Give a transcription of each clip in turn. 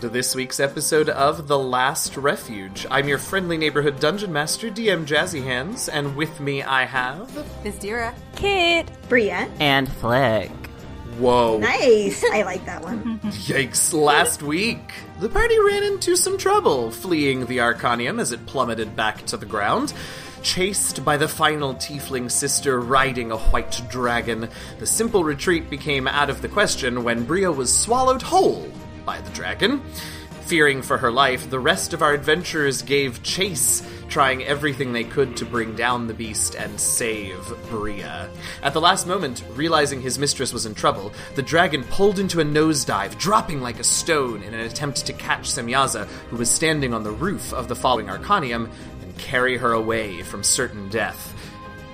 to this week's episode of The Last Refuge. I'm your friendly neighborhood dungeon master, DM Jazzy Hands, and with me I have. Bizdira. Kit. Bria. And Flick. Whoa. Nice. I like that one. Yikes, last week. The party ran into some trouble, fleeing the Arcanium as it plummeted back to the ground. Chased by the final tiefling sister riding a white dragon, the simple retreat became out of the question when Bria was swallowed whole by the dragon. Fearing for her life, the rest of our adventurers gave chase, trying everything they could to bring down the beast and save Bria. At the last moment, realizing his mistress was in trouble, the dragon pulled into a nosedive, dropping like a stone in an attempt to catch Semyaza, who was standing on the roof of the falling Arcanium, and carry her away from certain death.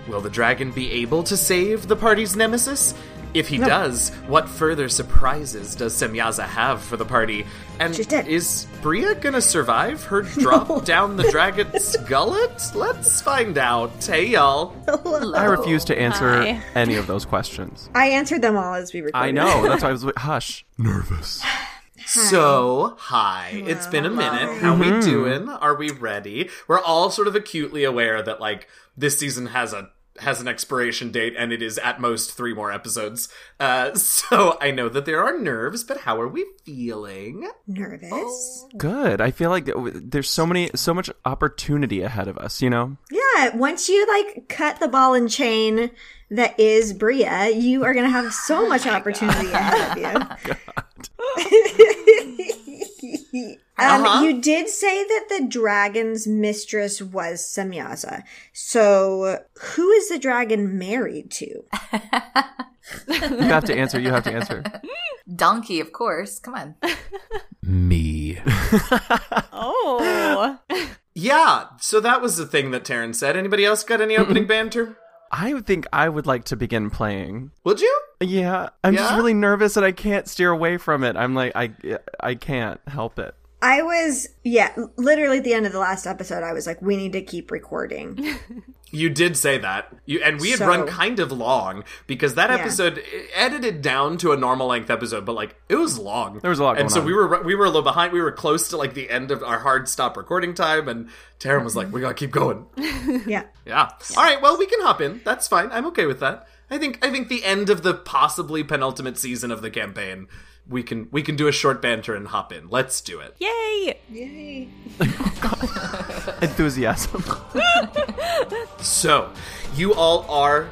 Will the dragon be able to save the party's nemesis? If he does, what further surprises does Semyaza have for the party? And She's dead. is Bria gonna survive her drop down the dragon's gullet? Let's find out. Hey, y'all. Oh, I refuse to answer Hi. any of those questions. I answered them all as we recorded. I know. That's why I was hush. Nervous. So, hi. It's been a minute. How we mm-hmm. doing? Are we ready? We're all sort of acutely aware that like this season has a has an expiration date and it is at most three more episodes. Uh, so I know that there are nerves, but how are we feeling? Nervous. Good. I feel like there's so many, so much opportunity ahead of us. You know. Yeah, once you like cut the ball and chain that is Bria, you are going to have so much opportunity ahead of you. um, Uh-huh. You did say that the dragon's mistress was Semyaza. So, who is the dragon married to? You have to answer. You have to answer. Donkey, of course. Come on. Me. Oh. Yeah, so that was the thing that Taryn said. Anybody else got any opening banter? I think I would like to begin playing. Would you? Yeah, I'm just really nervous and I can't steer away from it. I'm like, I, I can't help it. I was, yeah, literally at the end of the last episode, I was like, we need to keep recording. You did say that. You and we had So- run kind of long because that episode eh, edited down to a normal length episode, but like it was long. There was a lot and so on. we were we were a little behind. We were close to like the end of our hard stop recording time, and Taryn was like, "We gotta keep going." yeah. Yeah. All right. Well, we can hop in. That's fine. I'm okay with that. I think I think the end of the possibly penultimate season of the campaign, we can we can do a short banter and hop in. Let's do it. Yay. Yay. Enthusiasm. So, you all are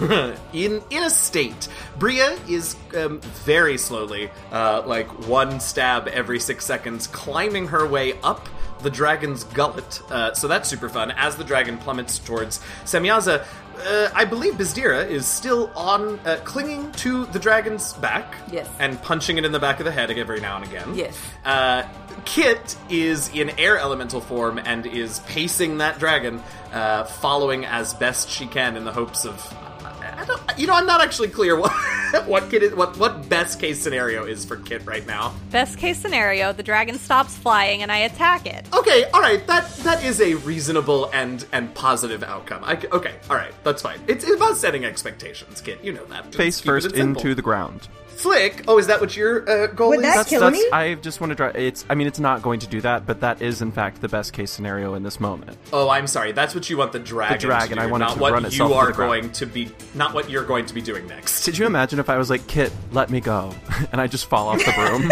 in in a state. Bria is um, very slowly, uh, like one stab every six seconds, climbing her way up the dragon's gullet. Uh, so that's super fun. As the dragon plummets towards Semyaza, uh, I believe Bizdira is still on, uh, clinging to the dragon's back. Yes. And punching it in the back of the head every now and again. Yes. Uh, Kit is in air elemental form and is pacing that dragon, uh, following as best she can in the hopes of. I don't, you know, I'm not actually clear what what Kit is, what what best case scenario is for Kit right now. Best case scenario, the dragon stops flying and I attack it. Okay, all right, that that is a reasonable and and positive outcome. I, c- okay, all right, that's fine. It's, it's about setting expectations, Kit. You know that. Face first into the ground. Flick. Oh, is that what your uh, goal Would is? that That's, kill that's, me? I just want to try. It's. I mean, it's not going to do that, but that is in fact the best case scenario in this moment. Oh, I'm sorry. That's what you want the dragon. The dragon, To do, I want it not to what run you itself to are going to be. Not what you're going to be doing next. Could you imagine if I was like, Kit, let me go, and I just fall off the broom?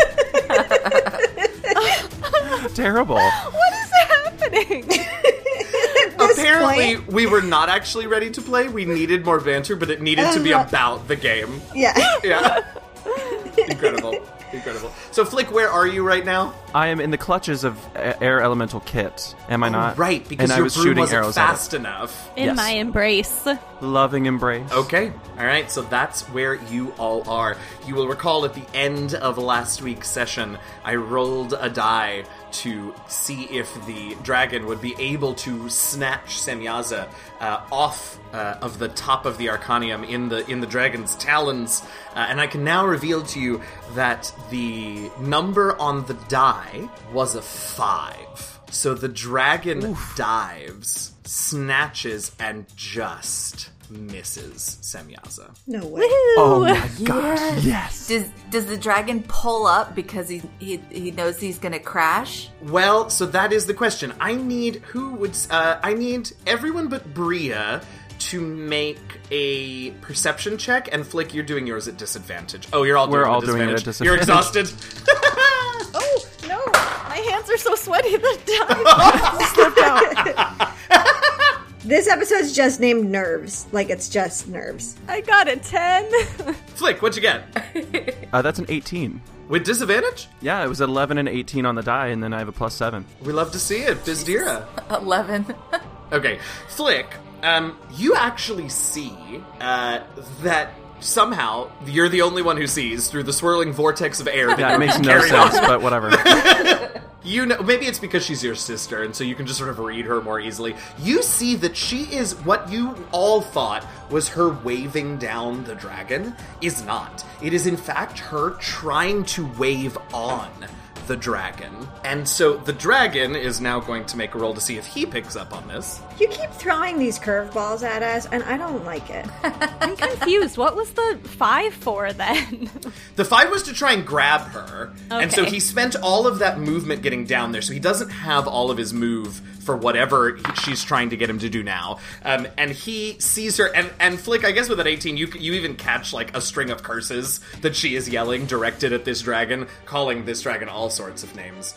Terrible. What is happening? Apparently, point- we were not actually ready to play. We needed more banter, but it needed to be Uh-huh. about the game. Yeah. Yeah. Incredible. Incredible. So, Flick, where are you right now? I am in the clutches of a- Air Elemental Kit. Am I oh, not? Oh, Right, because and I your was broom shooting wasn't arrows fast enough. In Yes. my embrace. Loving embrace. Okay. All right. So that's where you all are. You will recall at the end of last week's session, I rolled a die to see if the dragon would be able to snatch Semyaza uh, off uh, of the top of the Arcanium in the in the dragon's talons, uh, and I can now reveal to you that the number on the die was a five. So the dragon dives, snatches, and just misses Semyaza. No way. Oh my god! yes. Does does the dragon pull up because he he, he knows he's gonna crash? Well, so that is the question. I need who would uh, I need everyone but Bria to make a perception check, and Flick, you're doing yours at disadvantage. Oh, you're all We're doing all it doing it at disadvantage. You're exhausted. Oh no! My hands are so sweaty that die slipped out. This episode's just named Nerves. Like it's just nerves. I got a ten. Flick, what'd you get? Uh, that's an 18. With disadvantage? Yeah, it was 11 and 18 on the die, and then I have a plus 7. We love to see it, Bizdira. Eleven. Okay, Flick, um, you actually see uh, that somehow you're the only one who sees through the swirling vortex of air. That Yeah, makes no sense, on. but whatever. You know, maybe it's because she's your sister, and so you can just sort of read her more easily. You see that she is what you all thought was her waving down the dragon is not. It is in fact her trying to wave on the dragon. And so the dragon is now going to make a roll to see if he picks up on this. You keep throwing these curveballs at us, and I don't like it. I'm confused. What was the five for then? The five was to try and grab her, and so he spent all of that movement getting down there. So he doesn't have all of his move for whatever he- she's trying to get him to do now. Um, and he sees her, and and Flick, I guess with an eighteen, you you even catch like a string of curses that she is yelling directed at this dragon, calling this dragon all sorts of names.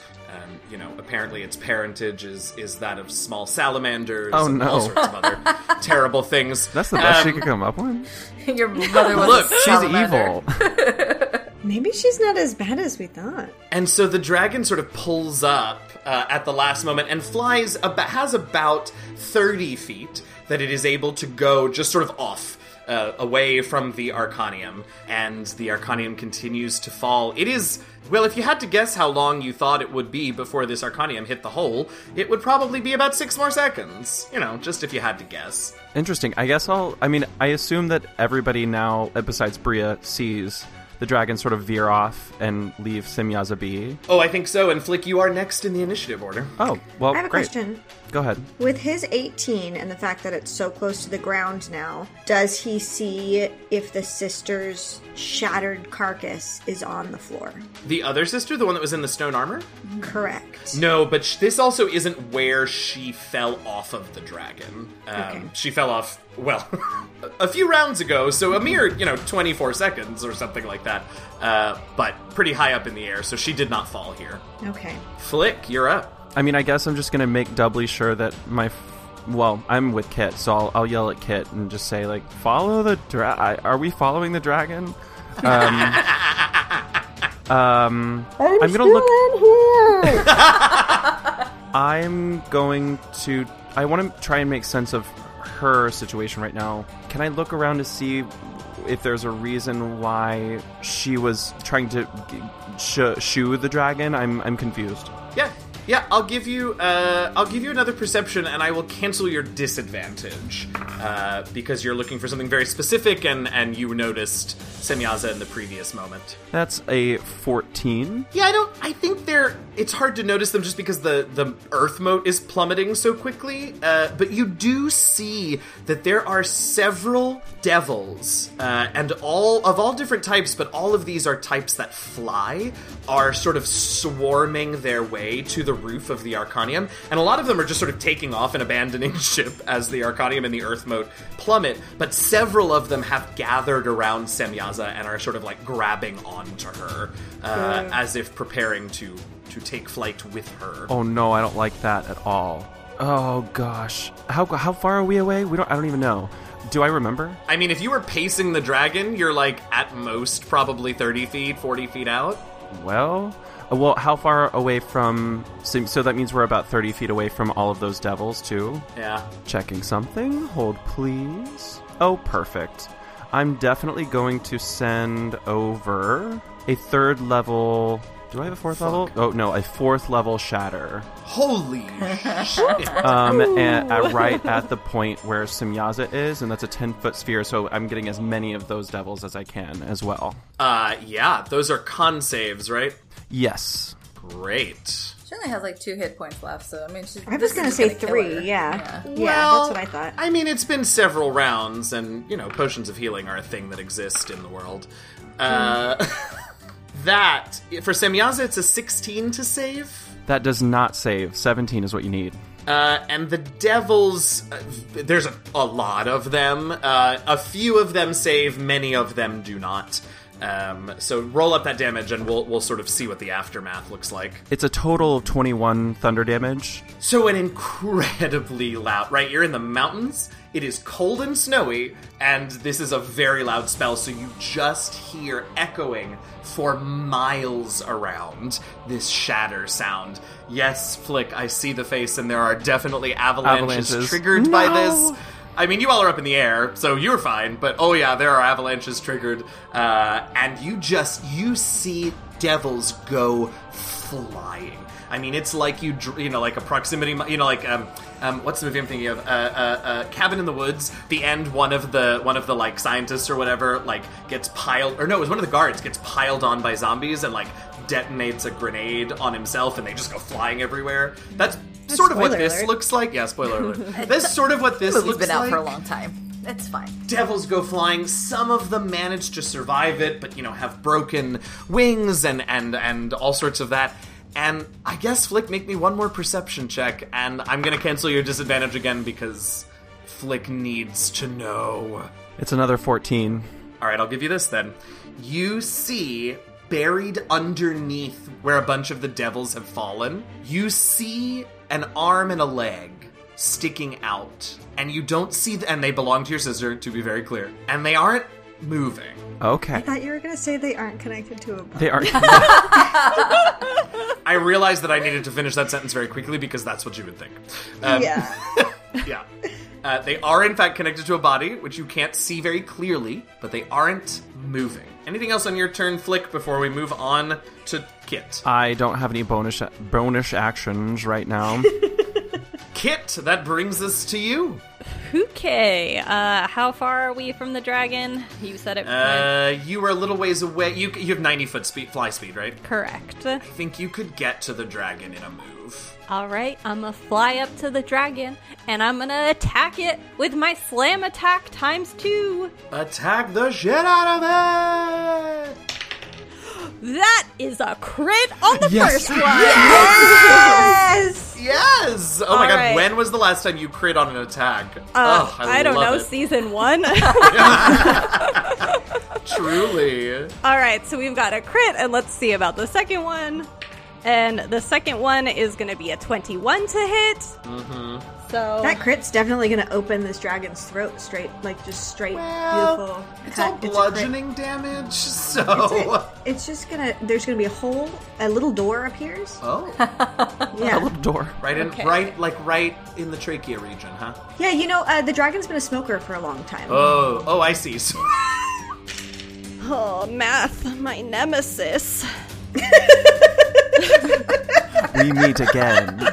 Um, you know, apparently its parentage is is that of small salamanders. Oh, and no. All sorts of other terrible things. That's the best she Um, could come up with. Your mother was Look, a She's evil. Maybe she's not as bad as we thought. And so the dragon sort of pulls up uh, at the last moment and flies about, has about 30 feet that it is able to go just sort of off. Uh, away from the Arcanium, and the Arcanium continues to fall. It is, well, if you had to guess how long you thought it would be before this Arcanium hit the hole, it would probably be about six more seconds. You know, just if you had to guess. Interesting. I guess I'll. I mean, I assume that everybody now, besides Bria, sees the dragon sort of veer off and leave Semyaza be. Oh, I think so, and Flick, you are next in the initiative order. Oh, well, I have a great. question. Go ahead. With his 18 and the fact that it's so close to the ground now, does he see if the sister's shattered carcass is on the floor? The other sister, the one that was in the stone armor? Correct. No, but sh- this also isn't where she fell off of the dragon. Um, Okay. She fell off, well, a few rounds ago, so a mere, you know, 24 seconds or something like that. Uh, but pretty high up in the air, so she did not fall here. Okay. Flick, you're up. I mean, I guess I'm just gonna make doubly sure that my. F- well, I'm with Kit, so I'll, I'll yell at Kit and just say like, "Follow the dra- Are we following the dragon?" Um, um, I'm, gonna look. I'm going to. I want to try and make sense of her situation right now. Can I look around to see if there's a reason why she was trying to sh- shoo the dragon? I'm I'm confused. Yeah, yeah. I'll give you. Uh, I'll give you another perception, and I will cancel your disadvantage uh, because you're looking for something very specific, and and you noticed Semyaza in the previous moment. That's a 14. Yeah, I don't. I think they're. It's hard to notice them just because the the earthmote is plummeting so quickly. Uh, but you do see that there are several devils, uh, and all of all different types. But all of these are types that fly, are sort of swarming their way to the roof of the Arcanium, and a lot of them are just sort of taking off and abandoning ship as the Arcanium and the earthmote plummet. But several of them have gathered around Semyaza and are sort of like grabbing onto her uh, as if preparing to to take flight with her. Oh no, I don't like that at all. Oh gosh. How how far are we away? We don't I don't even know. Do I remember? I mean, if you were pacing the dragon, you're like at most probably 30 feet, 40 feet out. Well, well, how far away from so, so that means we're about 30 feet away from all of those devils too. Yeah. Checking something. Hold please. Oh, perfect. I'm definitely going to send over a third level do I have a fourth level? Oh no, a fourth level shatter. Holy shit. Um, and uh, right at the point where Semyaza is, and that's a ten foot sphere. So I'm getting as many of those devils as I can as well. Uh, yeah, those are con saves, right? Yes. Great. She only has like two hit points left, so I mean, she's. I was this gonna isn't say three. Yeah. yeah, well, that's what I thought. I mean, it's been several rounds, and you know, potions of healing are a thing that exist in the world. Uh, that for Semyaza, it's a 16 to save. That does not save. 17 is what you need. Uh, and the devils, uh, there's a, a lot of them. Uh, a few of them save, many of them do not. Um, so roll up that damage, and we'll we'll sort of see what the aftermath looks like. It's a total of 21 thunder damage. So an incredibly loud, right? You're in the mountains. It is cold and snowy, and this is a very loud spell. So you just hear echoing for miles around this shatter sound. Yes, Flick, I see the face, and there are definitely avalanches, Avalanches. triggered by this. I mean, you all are up in the air, so you're fine. But oh yeah, there are avalanches triggered, uh, and you just you see devils go flying. I mean, it's like you you know like a proximity, you know like um. Um, what's the movie I'm thinking of? Uh, uh, uh, Cabin in the Woods. The end, one of the one of the like scientists or whatever like gets piled, or no, it was one of the guards gets piled on by zombies and like detonates a grenade on himself, and they just go flying everywhere. That's sort of what this alert. looks like. Yeah, spoiler alert. That's sort of what this looks Movie's looks been out like for a long time. It's fine. devils go flying. Some of them manage to survive it, but you know have broken wings and and and all sorts of that. And I guess Flick, make me one more perception check, and I'm gonna cancel your disadvantage again because Flick needs to know. It's another 14. All right, I'll give you this then. You see buried underneath where a bunch of the devils have fallen, you see an arm and a leg sticking out. And you don't see, th- and they belong to your sister, to be very clear. And they aren't moving. Okay. I thought you were gonna say they aren't connected to a. They aren't. I realized that I needed to finish that sentence very quickly because that's what you would think. Um, yeah. yeah. Uh, they are, in fact, connected to a body, which you can't see very clearly, but they aren't moving. Anything else on your turn, Flick, before we move on to Kit? I don't have any bonus bonus actions right now. Kit, that brings us to you. Okay, uh, how far are we from the dragon? You said it. Uh, you were a little ways away. You you have 90 foot speed, fly speed, right? correct. I think you could get to the dragon in a move. All right, I'm gonna fly up to the dragon and I'm gonna attack it with my slam attack times two. Attack the shit out of it! That is a crit on the Yes. first one. yes. Yes! Oh my god, right. when was the last time you crit on an attack? Uh, oh, I, I, don't love know, it. season one. Truly. All right, so we've got a crit, and let's see about the second one. And the second one is going to be a 21 to hit. Mm-hmm. So That crit's definitely gonna open this dragon's throat straight, like just straight, Well, beautiful. It's cut. all a crit. bludgeoning damage, so. It's just gonna. There's gonna be a hole. A little door appears. Oh, Yeah. a little Door. right in, Okay. right, like right in the trachea region, huh? Yeah. You know, uh, the dragon's been a smoker for a long time. Oh, oh, I see. So, Oh, math, my nemesis. We meet again.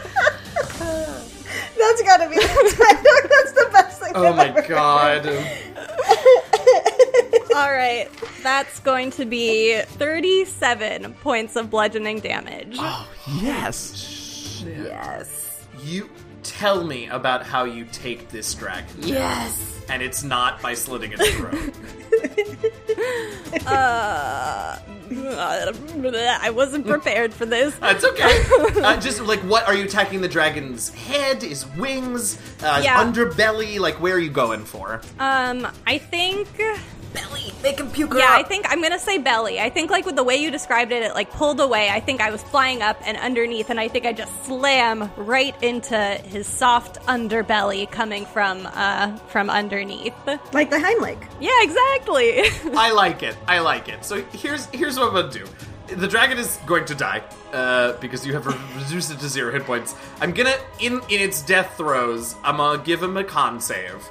That's gotta be. That's the best thing. oh my god. All right, that's going to be 37 points of bludgeoning damage. Oh, yes. Yes. You tell me about how you take this dragon, Yes. and it's not by slitting its throat. Uh, I wasn't prepared for this. That's okay. Uh, just like, what are you attacking the dragon's head? His wings? Uh, Yeah. Underbelly? Like, where are you going for? Um, I think. Belly, make him puke her Yeah, I think I'm gonna say belly. I think like with the way you described it, it like pulled away. I think I was flying up and underneath, and I think I just slam right into his soft underbelly coming from uh from underneath. Like the Heimlich. Yeah, exactly. I like it. I like it. So here's here's what I'm gonna do. The dragon is going to die uh, because you have reduced it to zero hit points. I'm gonna in in its death throes. I'm gonna give him a con save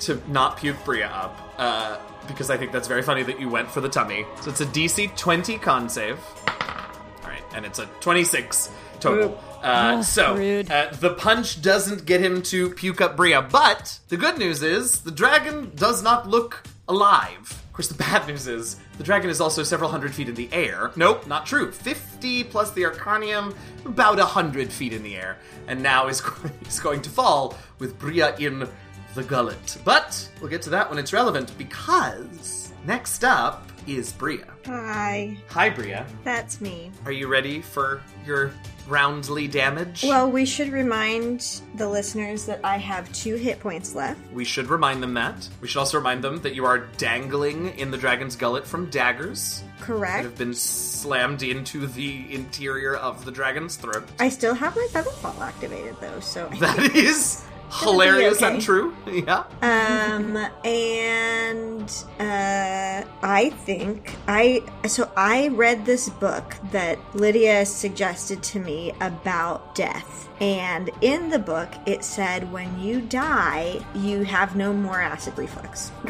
to not puke Bria up uh, because I think that's very funny that you went for the tummy. So it's a DC 20 con save. All right, and it's a 26 total. Uh, so uh, the punch doesn't get him to puke up Bria, but the good news is the dragon does not look alive. Of course, the bad news is the dragon is also several hundred feet in the air. Nope, not true. 50 plus the Arcanium, about a hundred feet in the air. And now is, is going to fall with Bria in the gullet. But we'll get to that when it's relevant because next up is Bria. Hi, Hi, Bria. that's me. Are you ready for your roundly damage? Well, we should remind the listeners that I have two hit points left. we should remind them that. We should also remind them that you are dangling in the dragon's gullet from daggers that Correct. have been slammed into the interior of the dragon's throat. I still have my featherfall activated though, so I That is hilarious okay. and true. Yeah. Um, and uh, I think I so I read this book that Lydia suggested to me about death. And in the book, it said when you die, you have no more acid reflux.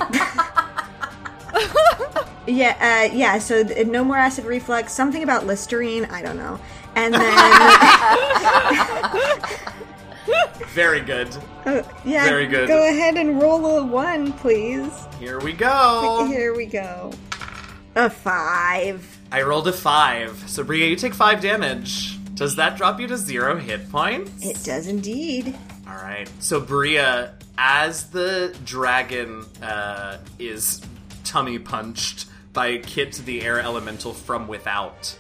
yeah, uh, yeah. So th- no more acid reflux. Something about Listerine. I don't know. And then, Very good. Uh, yeah, Very good. Go ahead and roll a one, please. Here we go. Here we go. A five. I rolled a five. So, Bria, you take five damage. Does that drop you to zero hit points? It does indeed. All right. So, Bria, as the dragon uh, is tummy punched by Kit the air elemental from without,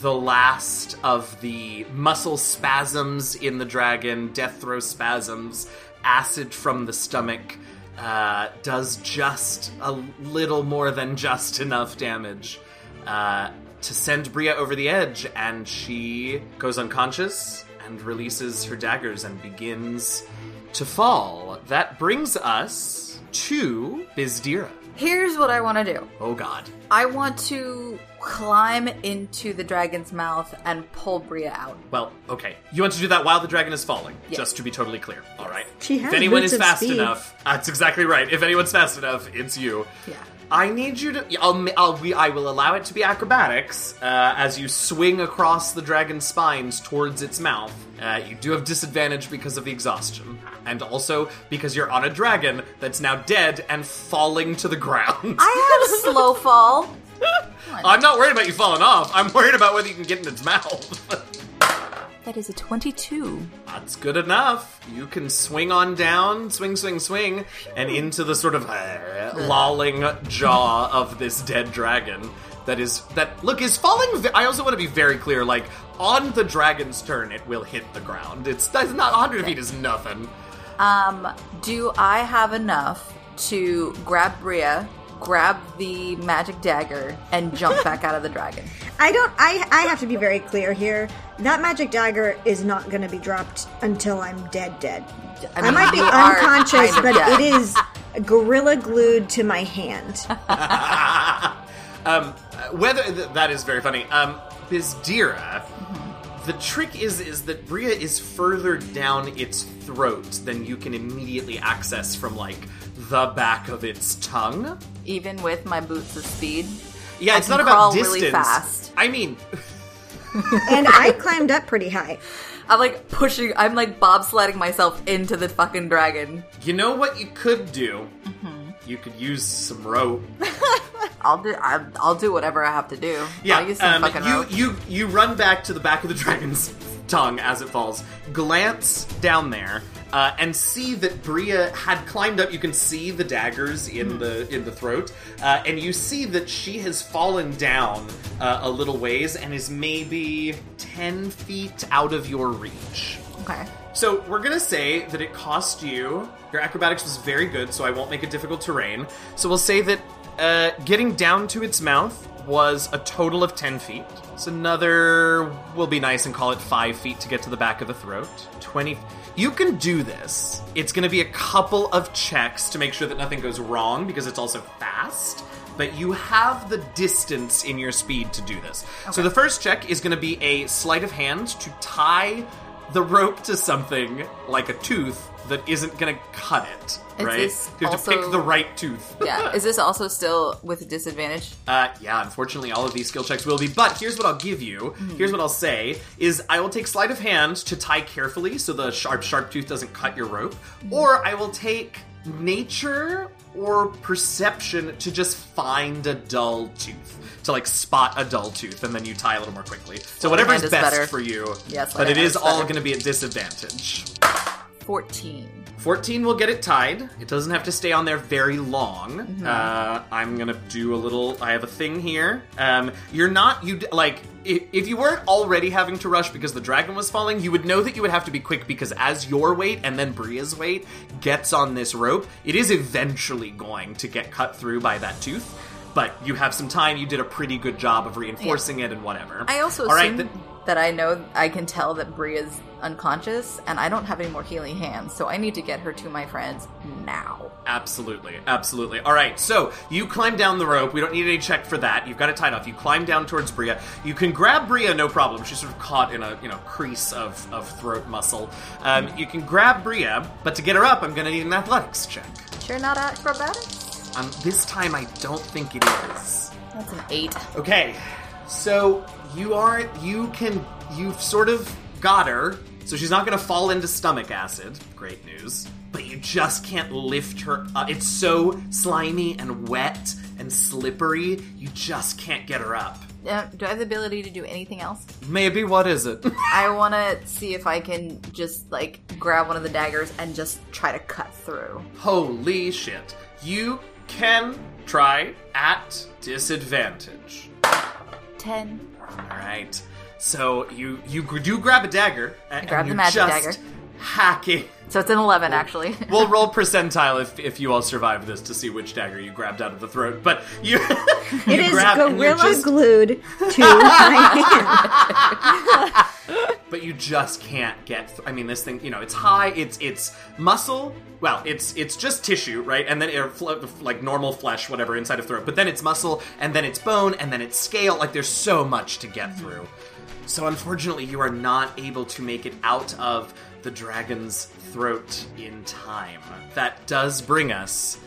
the last of the muscle spasms in the dragon, death throe spasms, acid from the stomach, uh, does just a little more than just enough damage uh, to send Bria over the edge, and she goes unconscious and releases her daggers and begins to fall. That brings us to Bizdira. Here's what I want to do. Oh god. I want to climb into the dragon's mouth and pull Bria out. Well, okay. You want to do that while the dragon is falling, Yeah. just to be totally clear. All right. She has if anyone is fast speed. enough, that's exactly right. If anyone's fast enough, it's you. Yeah. I need you to. I'll, I'll, we, I will allow it to be acrobatics uh, as you swing across the dragon's spines towards its mouth. Uh, you do have disadvantage because of the exhaustion, and also because you're on a dragon that's now dead and falling to the ground. I have slow fall. I'm not worried about you falling off. I'm worried about whether you can get in its mouth. That is a 22. That's good enough. You can swing on down, swing, swing, swing, and into the sort of uh, lolling jaw of this dead dragon. That is that look is falling. I also want to be very clear. Like on the dragon's turn, it will hit the ground. It's that's not 100 feet is nothing. Um, do I have enough to grab Bria, grab the magic dagger, and jump back out of the dragon? I don't. I I have to be very clear here. That magic dagger is not going to be dropped until I'm dead. Dead. I, mean, might be unconscious, kind of but dead. it is gorilla glued to my hand. Um, whether th- that is very funny. Um, Bizdira. The trick is is that Bria is further down its throat than you can immediately access from like the back of its tongue. Even with my boots of speed? Yeah, I it's can not about crawl distance. really fast. I mean, and I climbed up pretty high. I'm like pushing, I'm like bobsledding myself into the fucking dragon. you know what you could do? Mm-hmm. You could use some rope. I'll do, I'll, I'll do whatever I have to do. Yeah, I'll use some um, fucking you rope. you you run back to the back of the dragon's tongue as it falls. Glance down there uh, and see that Bria had climbed up. You can see the daggers in the in the throat, uh, and you see that she has fallen down uh, a little ways and is maybe ten feet out of your reach. Okay. So we're gonna say that it cost you. Your acrobatics was very good, so I won't make it difficult terrain. So we'll say that uh, getting down to its mouth was a total of ten feet. So another, we'll be nice and call it five feet to get to the back of the throat. Twenty. You can do this. It's gonna be a couple of checks to make sure that nothing goes wrong because it's also fast. But you have the distance in your speed to do this. So the first check is going to be a sleight of hand to tie the rope to something like a tooth that isn't to cut it. Is right? you have to pick the right tooth. Yeah. Is this also still with disadvantage? Uh, yeah, unfortunately, all of these skill checks will be. But here's what I'll give you. Here's what I'll say: is I will take sleight of hand to tie carefully, so the sharp, sharp tooth doesn't cut your rope, or I will take nature or perception to just find a dull tooth. To like spot a dull tooth, and then you tie a little more quickly. So whatever's hand is best better. for you. Yes, but it is it is is all going to be at disadvantage. 14. 14 will get it tied. It doesn't have to stay on there very long. Mm-hmm. Uh, I'm gonna do a little. I have a thing here. Um, you're not you like if, if you weren't already having to rush because the dragon was falling, you would know that you would have to be quick because as your weight and then Bria's weight gets on this rope, it is eventually going to get cut through by that tooth. But you have some time. You did a pretty good job of reinforcing it and whatever. I also All right, that I know I can tell that Bria's unconscious, and I don't have any more healing hands, so I need to get her to my friends now. Absolutely, absolutely. All right, so you climb down the rope. We don't need any check for that. You've got it tied off. You climb down towards Bria. You can grab Bria, no problem. She's sort of caught in a you know crease of, of throat muscle. Um, you can grab Bria, but to get her up, I'm going to need an athletics check. Sure, not acrobatics? Um, this time, I don't think it is. That's an 8. Okay, so you are you can you've sort of got her, so she's not going to fall into stomach acid. Great news. But you just can't lift her up. It's so slimy and wet and slippery. You just can't get her up. Uh, do I have the ability to do anything else? Maybe what is it? I want to see if I can just, like, grab one of the daggers and just try to cut through. Holy shit! You can try at disadvantage. 10. All right. So you you do grab a dagger and, grab and the you're magic just dagger. hacking So it's an 11, actually. we'll roll percentile if, if you all survive this to see which dagger you grabbed out of the throat. But you, you It is grab and gorilla just, glued to my hand. but you just can't get. Th- I mean, this thing, you know, it's high. It's it's muscle. Well, it's it's just tissue, right? And then it, fl- like normal flesh, whatever, inside of throat. But then it's muscle, and then it's bone, and then it's scale. Like there's so much to get through. So unfortunately, you are not able to make it out of the dragon's throat in time. That does bring us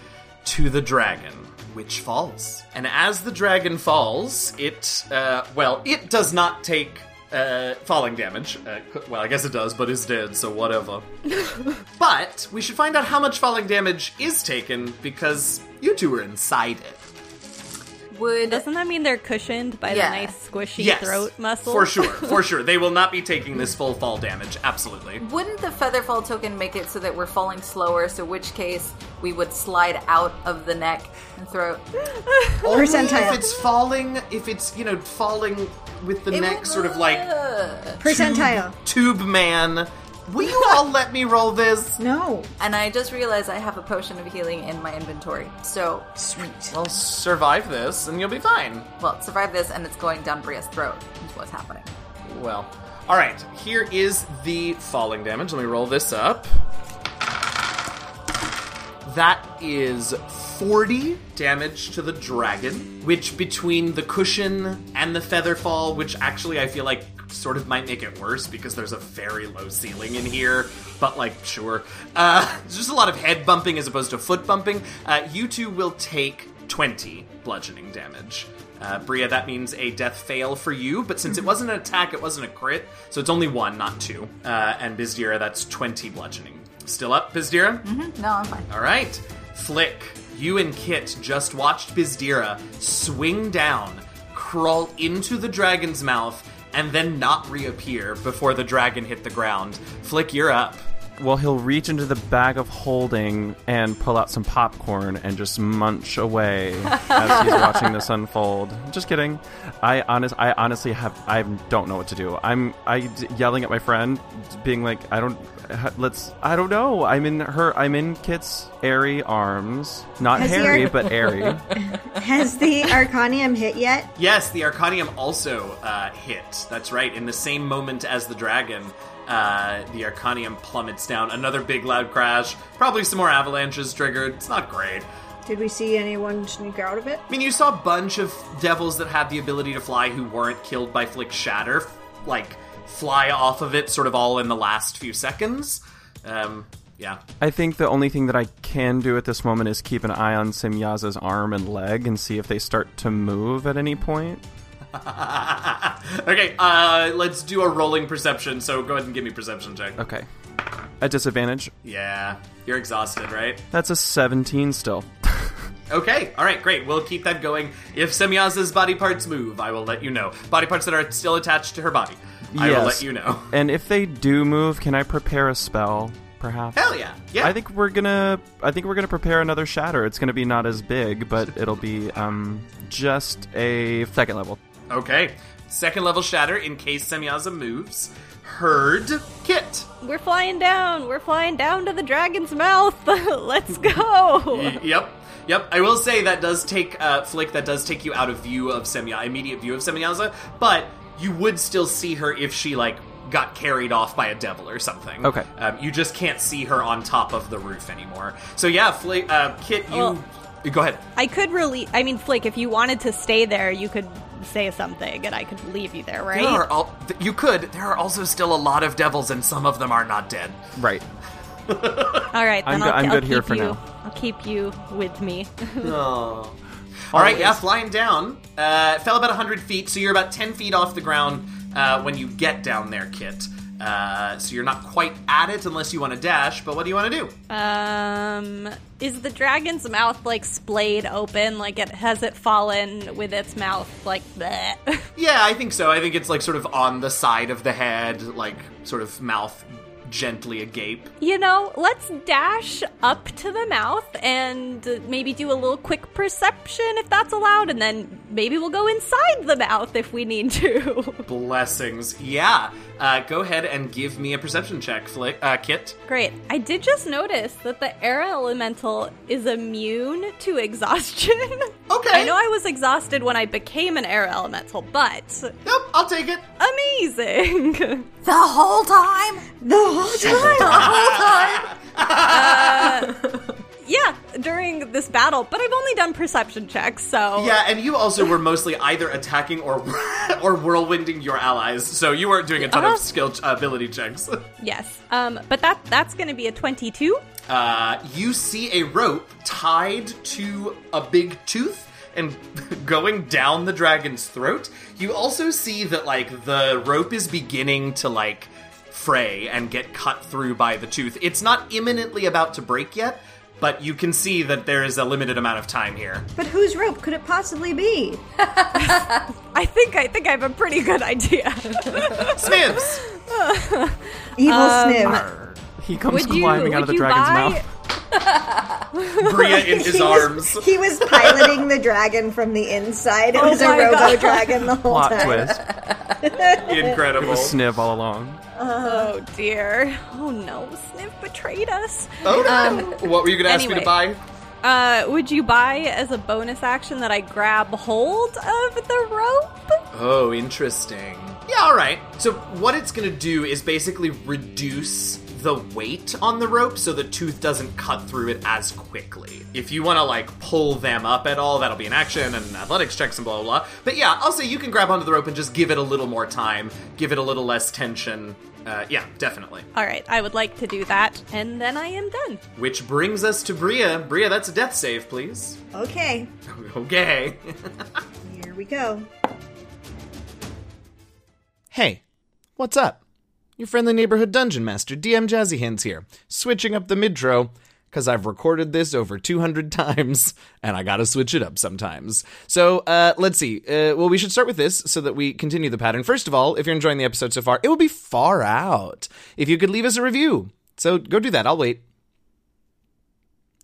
to the dragon, which falls. And as the dragon falls, it, uh, well, it does not take uh, falling damage. Uh, well, I guess it does, but is dead, so whatever. but we should find out how much falling damage is taken because you two are inside it. Would Doesn't that mean they're cushioned by Yeah. the nice squishy Yes, throat muscle? For sure, for sure. They will not be taking this full fall damage. Absolutely. Wouldn't the featherfall token make it so that we're falling slower? So, which case we would slide out of the neck and throat. Only Percentile. if it's falling, if it's you know falling with the neck sort of like Percentile. tube man. Will you all let me roll this? No. And I just realized I have a potion of healing in my inventory. So, Sweet. Well, survive this and you'll be fine. well, survive this, and it's going down Bria's throat. Is what's happening. Well, all right. Here is the falling damage. Let me roll this up. That is 40 damage to the dragon, which between the cushion and the feather fall, which actually I feel like sort of might make it worse because there's a very low ceiling in here, but like, sure. Uh, just a lot of head bumping as opposed to foot bumping. Uh, you two will take 20 bludgeoning damage. Uh, Bria, that means a death fail for you, but since it wasn't an attack, it wasn't a crit, so it's only one, not two. Uh, and Bizdira, that's 20 bludgeoning. Still up, Bizdira? No, I'm fine. All right. Flick, you and Kit just watched Bizdira swing down, crawl into the dragon's mouth, and then not reappear before the dragon hit the ground. Flick, you're up. Well, he'll reach into the bag of holding and pull out some popcorn and just munch away as he's watching this unfold. Just kidding. I honest, I honestly have, I don't know what to do. I'm, I yelling at my friend, being like, I don't, let's, I don't know. I'm in her, I'm in Kit's airy arms, not Has hairy, already- but airy. Has the Arcanium hit yet? Yes, the Arcanium also uh, hit. That's right. In the same moment as the dragon, uh, the Arcanium plummets down. Another big loud crash. Probably some more avalanches triggered. It's not great. Did we see anyone sneak out of it? I mean, you saw a bunch of devils that had the ability to fly who weren't killed by Flick Shatter, like fly off of it, sort of all in the last few seconds. Um, yeah. I think the only thing that I can do at this moment is keep an eye on Semyaza's arm and leg and see if they start to move at any point. okay, uh, let's do a rolling perception. So go ahead and give me perception check. Okay. At disadvantage, Yeah, you're exhausted, right? that's a 17 still. Okay, all right, great. We'll keep that going. If Semyaza's body parts move, I will let you know. Body parts that are still attached to her body, I will let you know. And if they do move, can I prepare a spell, perhaps? Hell yeah, yeah. I think we're gonna. I think we're gonna prepare another shatter. It's gonna be not as big, but it'll be um just a second level. Okay, second level shatter in case Semyaza moves. Herd Kit. We're flying down. We're flying down to the dragon's mouth. Let's go. Yep. Yep, I will say that does take uh, Flick. That does take you out of view of Semya, immediate view of Semyaza, but you would still see her if she like got carried off by a devil or something. Okay. um, you just can't see her on top of the roof anymore. So yeah, Flick, uh, Kit, you Well- go ahead. I could really. I mean, Flake, if you wanted to stay there, you could say something, and I could leave you there, right? There are all, th- you could. There are also still a lot of devils, and some of them are not dead. Right. All right, then I'm I'll, go- I'm I'll good here for you, now. I'll keep you with me. All right, yeah, flying down. Uh, fell about 100 feet, so you're about 10 feet off the ground uh, when you get down there, Kit. Uh, so you're not quite at it unless you want to dash, but what do you want to do? um, is the dragon's mouth like splayed open? Like it has it fallen with its mouth like bleh? Yeah, I think so. I think it's like sort of on the side of the head, like sort of mouth gently agape. You know, let's dash up to the mouth and maybe do a little quick perception if that's allowed, and then maybe we'll go inside the mouth if we need to. Blessings. Yeah. Uh, go ahead and give me a perception check, Flick, uh, Kit. Great. I did just notice that the air elemental is immune to exhaustion. Okay. I know I was exhausted when I became an air elemental, but Yep, I'll take it. amazing. The whole time? The whole time. The whole time? uh, yeah, during this battle, but I've only done perception checks, so Yeah, and you also were mostly either attacking or or whirlwinding your allies, so you weren't doing a ton Uh-huh. of skill uh, ability checks. yes. Um, but that that's going to be a twenty-two. Uh, you see a rope tied to a big tooth and going down the dragon's throat. You also see that like the rope is beginning to like fray and get cut through by the tooth. It's not imminently about to break yet, but you can see that there is a limited amount of time here. But whose rope could it possibly be? I think I think I have a pretty good idea. Smiths. Evil Um, Sniv. He comes would you climbing out of the dragon's buy? mouth. Bria in his He arms. was, he was piloting the dragon from the inside. It Oh was a robo God. dragon the whole Plot time. twist. Incredible. The sniv all along. Oh dear. Oh no, Sniff betrayed us. Oh no! what were you going to ask me to buy? Uh, would you buy as a bonus action that I grab hold of the rope? Oh, interesting. Yeah, all right. So what it's going to do is basically reduce the weight on the rope so the tooth doesn't cut through it as quickly. If you want to like pull them up at all, that'll be an action and athletics checks and blah blah blah. But yeah, I'll say you can grab onto the rope and just give it a little more time, give it a little less tension. Uh, yeah, definitely. All right, I would like to do that, and then I am done. Which brings us to Bria. Bria, that's a death save, please. Okay, Okay. here we go. Hey, what's up? Your friendly neighborhood dungeon master, DM Jazzy Hands here, switching up the midtro because I've recorded this over 200 times and I gotta switch it up sometimes. So, uh, let's see. Uh, well, we should start with this so that we continue the pattern. First of all, if you're enjoying the episode so far, it would be far out if you could leave us a review. So go do that. I'll wait.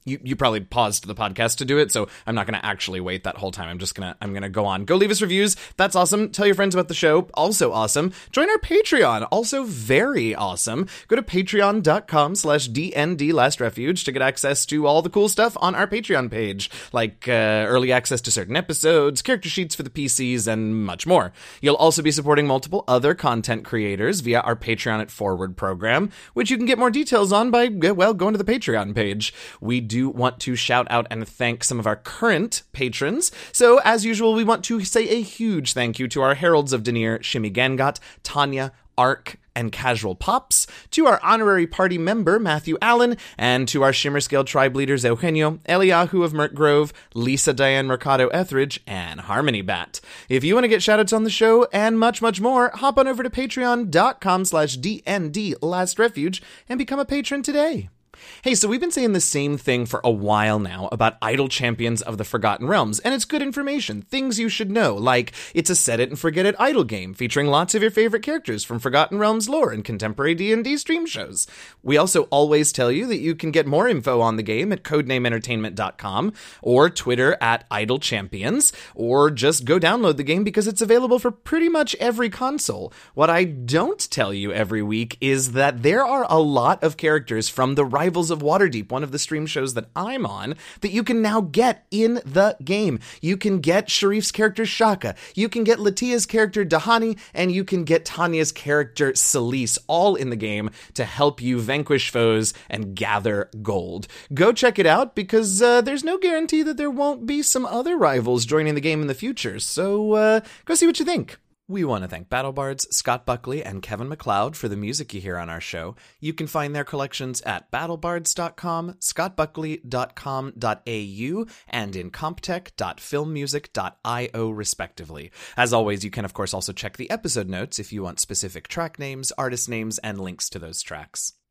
You, you probably paused the podcast to do it, so I'm not going to actually wait that whole time. I'm just gonna I'm gonna go on. Go leave us reviews. That's awesome. Tell your friends about the show. Also awesome. Join our Patreon. Also very awesome. Go to patreon.com slash DND Last Refuge to get access to all the cool stuff on our Patreon page, like uh, early access to certain episodes, character sheets for the PCs, and much more. You'll also be supporting multiple other content creators via our Patreon at Forward program, which you can get more details on by, well, going to the Patreon page. We do want to shout out and thank some of our current patrons. So, as usual, we want to say a huge thank you to our Heralds of Deneir, Shimmy Gangot, Tanya, Ark, and Casual Pops, to our honorary party member, Matthew Allen, and to our Shimmer Scale tribe leaders, Eugenio, Eliahu of Merk Grove, Lisa Diane Mercado Etheridge, and Harmony Bat. If you want to get shoutouts on the show and much, much more, hop on over to patreon.com slash DND Last Refuge and become a patron today. Hey, so we've been saying the same thing for a while now about Idle Champions of the Forgotten Realms, and it's good information, things you should know, like it's a set it and forget it idle game featuring lots of your favorite characters from Forgotten Realms lore and contemporary D&D stream shows. We also always tell you that you can get more info on the game at codenameentertainment.com or Twitter at Idle Champions, or just go download the game because it's available for pretty much every console. What I don't tell you every week is that there are a lot of characters from the Rivals of Waterdeep, one of the stream shows that I'm on, that you can now get in the game. You can get Sharif's character Shaka, you can get Latia's character Dhani, and you can get Tanya's character Selise, all in the game to help you vanquish foes and gather gold. Go check it out because uh, there's no guarantee that there won't be some other rivals joining the game in the future. So uh, go see what you think. We want to thank BattleBards, Scott Buckley, and Kevin MacLeod for the music you hear on our show. You can find their collections at battlebards.com, scottbuckley.com.au, and incompetech.filmmusic.io, respectively. As always, you can, of course, also check the episode notes if you want specific track names, artist names, and links to those tracks.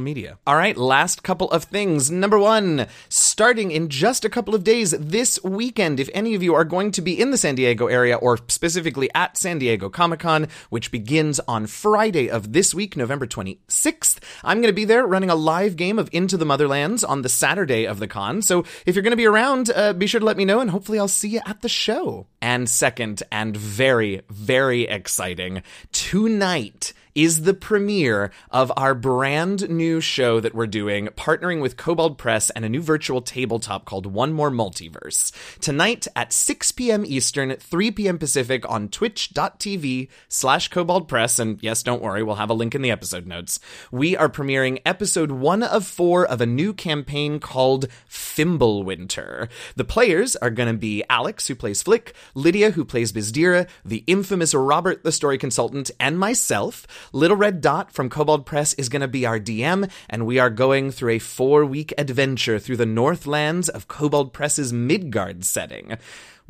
media. All right, last couple of things. Number one, starting in just a couple of days this weekend, if any of you are going to be in the San Diego area or specifically at San Diego Comic Con, which begins on Friday of this week, November 26th, I'm going to be there running a live game of Into the Motherlands on the Saturday of the con. So if you're going to be around, uh, be sure to let me know and hopefully I'll see you at the show. And second, and very, very exciting, tonight is the premiere of our brand new show that we're doing, partnering with Kobold Press and a new virtual tabletop called One More Multiverse. Tonight at 6 p.m. Eastern, 3 p.m. Pacific on twitch.tv slash Kobold Press. And yes, don't worry, we'll have a link in the episode notes. We are premiering episode one of four of a new campaign called Fimbulwinter. The players are going to be Alex, who plays Flick, Lydia, who plays Bizdira, the infamous Robert, the story consultant, and myself. Little Red Dot from Kobold Press is going to be our DM, and we are going through a four week adventure through the Northlands of Kobold Press's Midgard setting.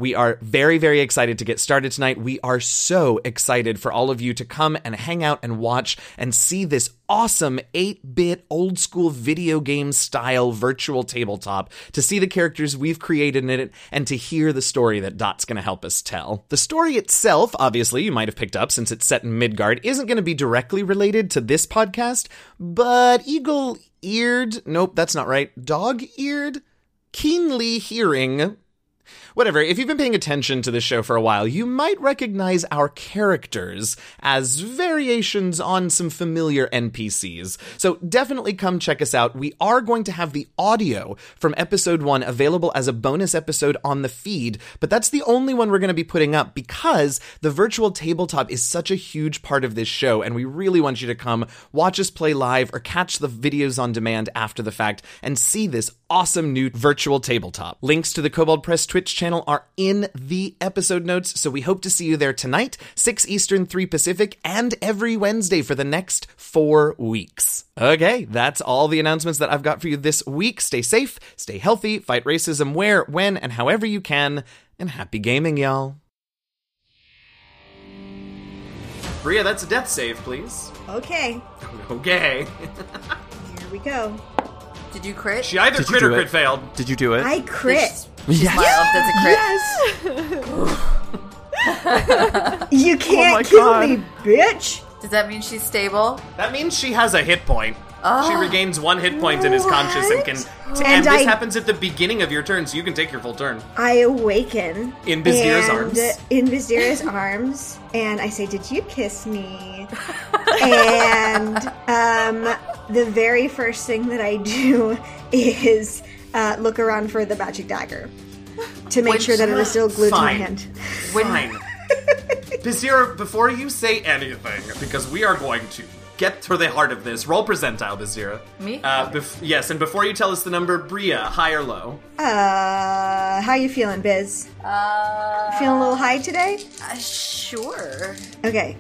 We are very, very excited to get started tonight. We are so excited for all of you to come and hang out and watch and see this awesome 8 bit old school video game style virtual tabletop, to see the characters we've created in it, and to hear the story that Dot's going to help us tell. The story itself, obviously, you might have picked up since it's set in Midgard, isn't going to be directly related to this podcast, but eagle eared, nope, that's not right, dog eared, keenly hearing Whatever, if you've been paying attention to this show for a while, you might recognize our characters as variations on some familiar NPCs. So definitely come check us out. We are going to have the audio from episode one available as a bonus episode on the feed, but that's the only one we're going to be putting up because the virtual tabletop is such a huge part of this show, and we really want you to come watch us play live or catch the videos on demand after the fact and see this awesome new virtual tabletop. Links to the Kobold Press Twitch channel are in the episode notes, so we hope to see you there tonight, 6 Eastern, 3 Pacific, and every Wednesday for the next four weeks. Okay, that's all the announcements that I've got for you this week. Stay safe, stay healthy, fight racism where, when, and however you can, and happy gaming, y'all. Bria, that's a death save, please. Okay, Okay. here we go. Did you crit? She either Did you crit or do crit failed. Did you do it? I crit. Yes. Smiled. That's a crit. You can't my kill God. me, bitch. Does that mean she's stable? That means she has a hit point. She regains one hit point and is conscious and can. What? and And this I- happens at the beginning of your turn, so you can take your full turn. I awaken In Vizira's and- arms. In Vizira's arms, and I say, "Did you kiss me?" and um, the very first thing that I do is uh, look around for the magic dagger to make Which- sure that it is still glued Fine. to my hand. Fine. Bizira, before you say anything, because we are going to get to the heart of this, roll percentile, Bizira. Me? Uh, bef- yes, and before you tell us the number, Bria, high or low? Uh, how you feeling, Biz? Uh, Feeling a little high today? uh, sure. Okay.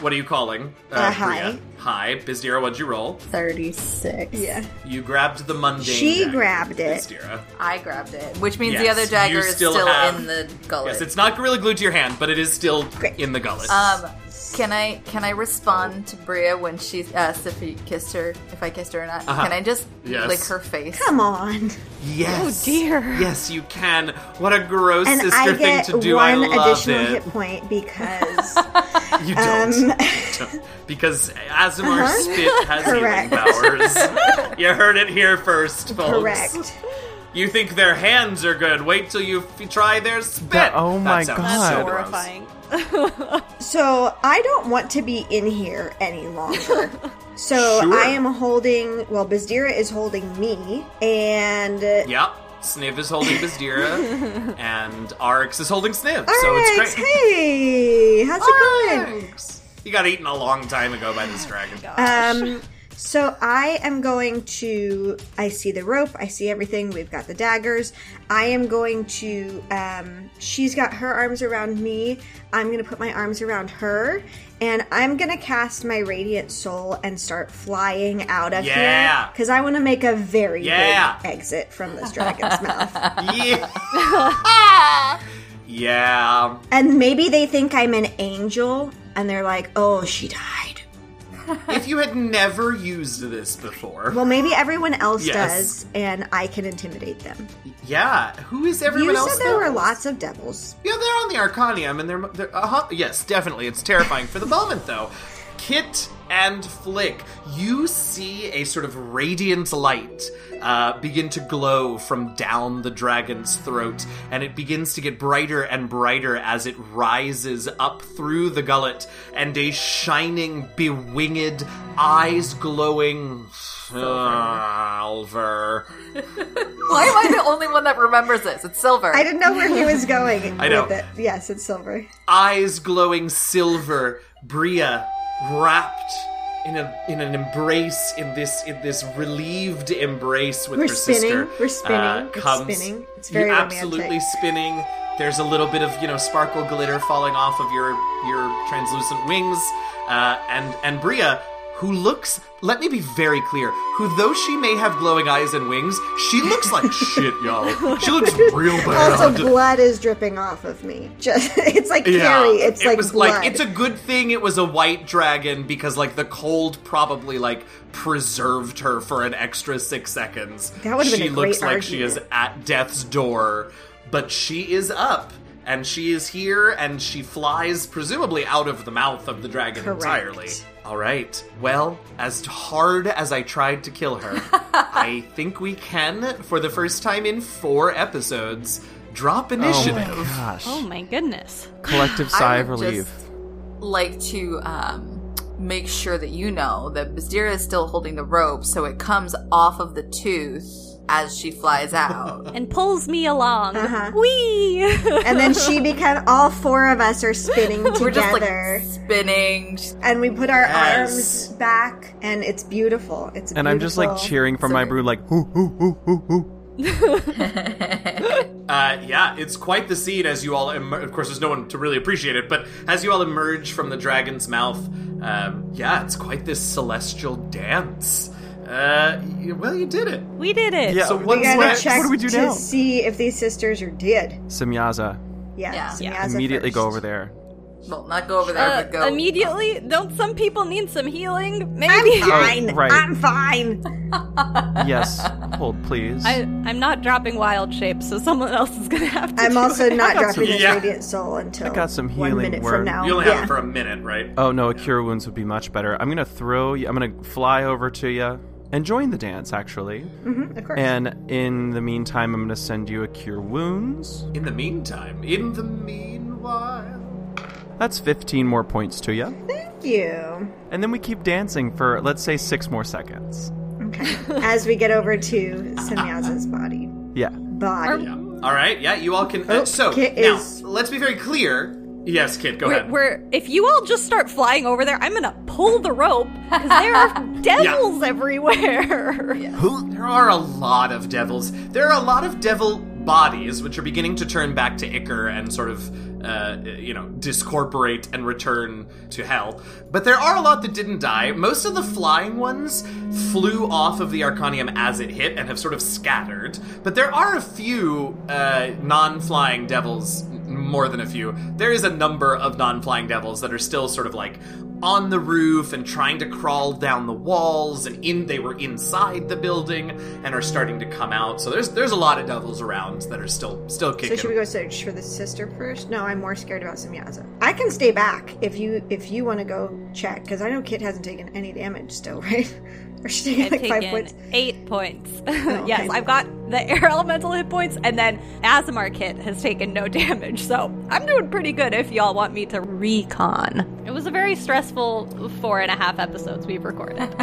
What are you calling? Uh, Bria? high. High. Bizira, what'd you roll? 36. Yeah. You grabbed the mundane. She dagger, grabbed it. Bizira. I grabbed it, which means the other dagger you is still still, have- in the gullet. Yes, it's not gorilla glued to your hand, but it is still Great. in the gullet. Um, can I can I respond to Bria when she asked if he kissed her, if I kissed her or not? Uh-huh. Can I just Yes. lick her face? Come on. yes. Oh, dear. Yes, you can. What a gross And sister I thing to do. I one love additional it. hit point because You don't. Um, Don't. because Aasimar Spit has healing powers. you heard it here first, folks. correct. You think their hands are good? Wait till you f- try their spit. That- oh That my sounds God. so That's gross. horrifying. So I don't want to be in here any longer. So Sure. I am holding. Well, Bizdira is holding me, and uh, Yep. Sniv is holding Bizdira, and Arx is holding Sniv, all so it's great. Hey, how's it going? Arx! He got eaten a long time ago by this dragon. Um, so I am going to. I see the rope. I see everything. We've got the daggers. I am going to. Um, she's got her arms around me. I'm going to put my arms around her, and I'm going to cast my radiant soul and start flying out of Yeah. here because I want to make a very Yeah. big exit from this dragon's mouth. Yeah. yeah. And maybe they think I'm an angel, and they're like, "Oh, she died." If you had never used this before, Well, maybe everyone else Yes. does, and I can intimidate them. yeah. Who is everyone you else? You said there were lots of devils. Yeah, they're on the Arcanium, and they're, they're uh-huh, yes, definitely. It's terrifying for the moment, though. Kit and Flick, you see a sort of radiant light uh, begin to glow from down the dragon's throat, and it begins to get brighter and brighter as it rises up through the gullet, and a shining, bewinged, eyes glowing silver. Why am I the only one that remembers this? It's silver. I didn't know where he was going I know. with it. Yes, it's silver. eyes glowing silver, Bria wrapped in a in an embrace in this in this relieved embrace with your sister We're her spinning. sister. We're spinning. uh, It's spinning. It's very You're romantic. absolutely spinning. There's a little bit of you know sparkle glitter falling off of your your translucent wings, uh, and and Bria. Who looks, let me be very clear, who though she may have glowing eyes and wings, she looks like shit, y'all. She looks real bad. Also, blood is dripping off of me. Just it's like Carrie. It's it like was blood. like it's a good thing it was a white dragon because like the cold probably like preserved her for an extra six seconds. That would've been she a great looks like she is at death's door, but she is up. And she is here, and she flies presumably out of the mouth of the dragon Correct. entirely. All right. Well, as hard as I tried to kill her, I think we can, for the first time in four episodes, drop Oh initiative. my gosh. Oh my goodness. Collective sigh I of relief. just like to um, make sure that you know that Bazdira is still holding the rope, so it comes off of the tooth as she flies out. And pulls me along. Uh-huh. Whee! and then she become all four of us are spinning We're just like together, spinning. and we put our Yes. arms back, and it's beautiful. It's a and I'm just like cheering from my Sorry. brew, like, hoo, hoo, hoo, hoo, hoo. Uh, yeah, it's quite the scene as you all. Emer- of course, there's no one to really appreciate it, but as you all emerge from the dragon's mouth, um, yeah, it's quite this celestial dance. Uh, well, you did it. we did it. Yeah. So We what's gotta next? check What do we do to now? see if these sisters are dead. Semyaza. Yeah, Yeah. Semyaza Immediately go over there. Well, not go over there, Uh, but go. immediately? Don't some people need some healing? Maybe. I'm fine. Oh, right. I'm fine. yes, hold please. I, I'm not dropping wild shapes, so someone else is gonna have to. I'm do also it. not dropping some- this Yeah. radiant soul until I got some healing one healing minute word. from now. You only yeah. have it for a minute, right? oh no, a cure wounds would be much better. I'm gonna throw you. I'm gonna fly over to you and join the dance actually. Mhm, of course. And in the meantime, I'm gonna send you a cure wounds. In the meantime, in the meanwhile. That's 15 more points to you. Thank you. And then we keep dancing for let's say six more seconds. Okay. As we get over to Semyaza's body. Yeah. Body. Yeah. All right. Yeah, you all can. Oh, uh, so now, let's be very clear. Yes, Kit, go We're, ahead. we're, if you all just start flying over there, I'm gonna pull the rope because there are devils everywhere. There are a lot of devils. There are a lot of devil bodies which are beginning to turn back to ichor and sort of, uh, you know, discorporate and return to hell. But there are a lot that didn't die. Most of the flying ones flew off of the Arcanium as it hit and have sort of scattered. But there are a few uh, non-flying devils, m- more than a few. There is a number of non-flying devils that are still sort of like on the roof and trying to crawl down the walls and in they were inside the building and are starting to come out. So there's there's a lot of devils around that are still still kicking. So should we go search for the sister first? No, I'm more scared about Semyaza. I can stay back if you if you want to go check because I know Kit hasn't taken any damage still, right? Or she's taking I've like five points. eight points. okay. yes, I've got the air elemental hit points, and then Aasimar Kit has taken no damage. So I'm doing pretty good if y'all want me to recon. It was a very stressful four and a half episodes we've recorded.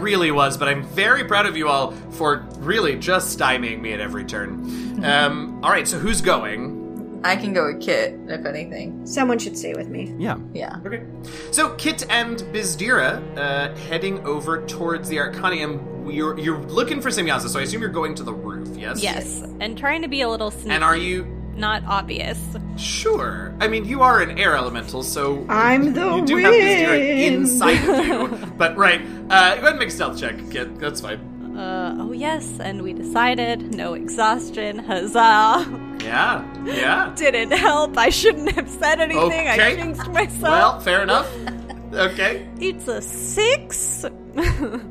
really was, but I'm very proud of you all for really just stymieing me at every turn. Um, all right, so who's going? I can go with Kit, if anything. Someone should stay with me. Yeah. Yeah. Okay. So Kit and Bizdira uh, heading over towards the Arcanium. You're, you're looking for Semyaza, so I assume you're going to the roof, yes? yes, and trying to be a little sneaky, And are you not obvious. sure? I mean, you are an air elemental, so I'm the you do have Bizdira wind. inside of you. but right, uh, go ahead and make a stealth check, Kit. That's fine. Uh, oh yes, and we decided no exhaustion. Huzzah! Yeah, yeah. Didn't help. I shouldn't have said anything. I Okay. jinxed myself. Well, fair enough. Okay. it's a six.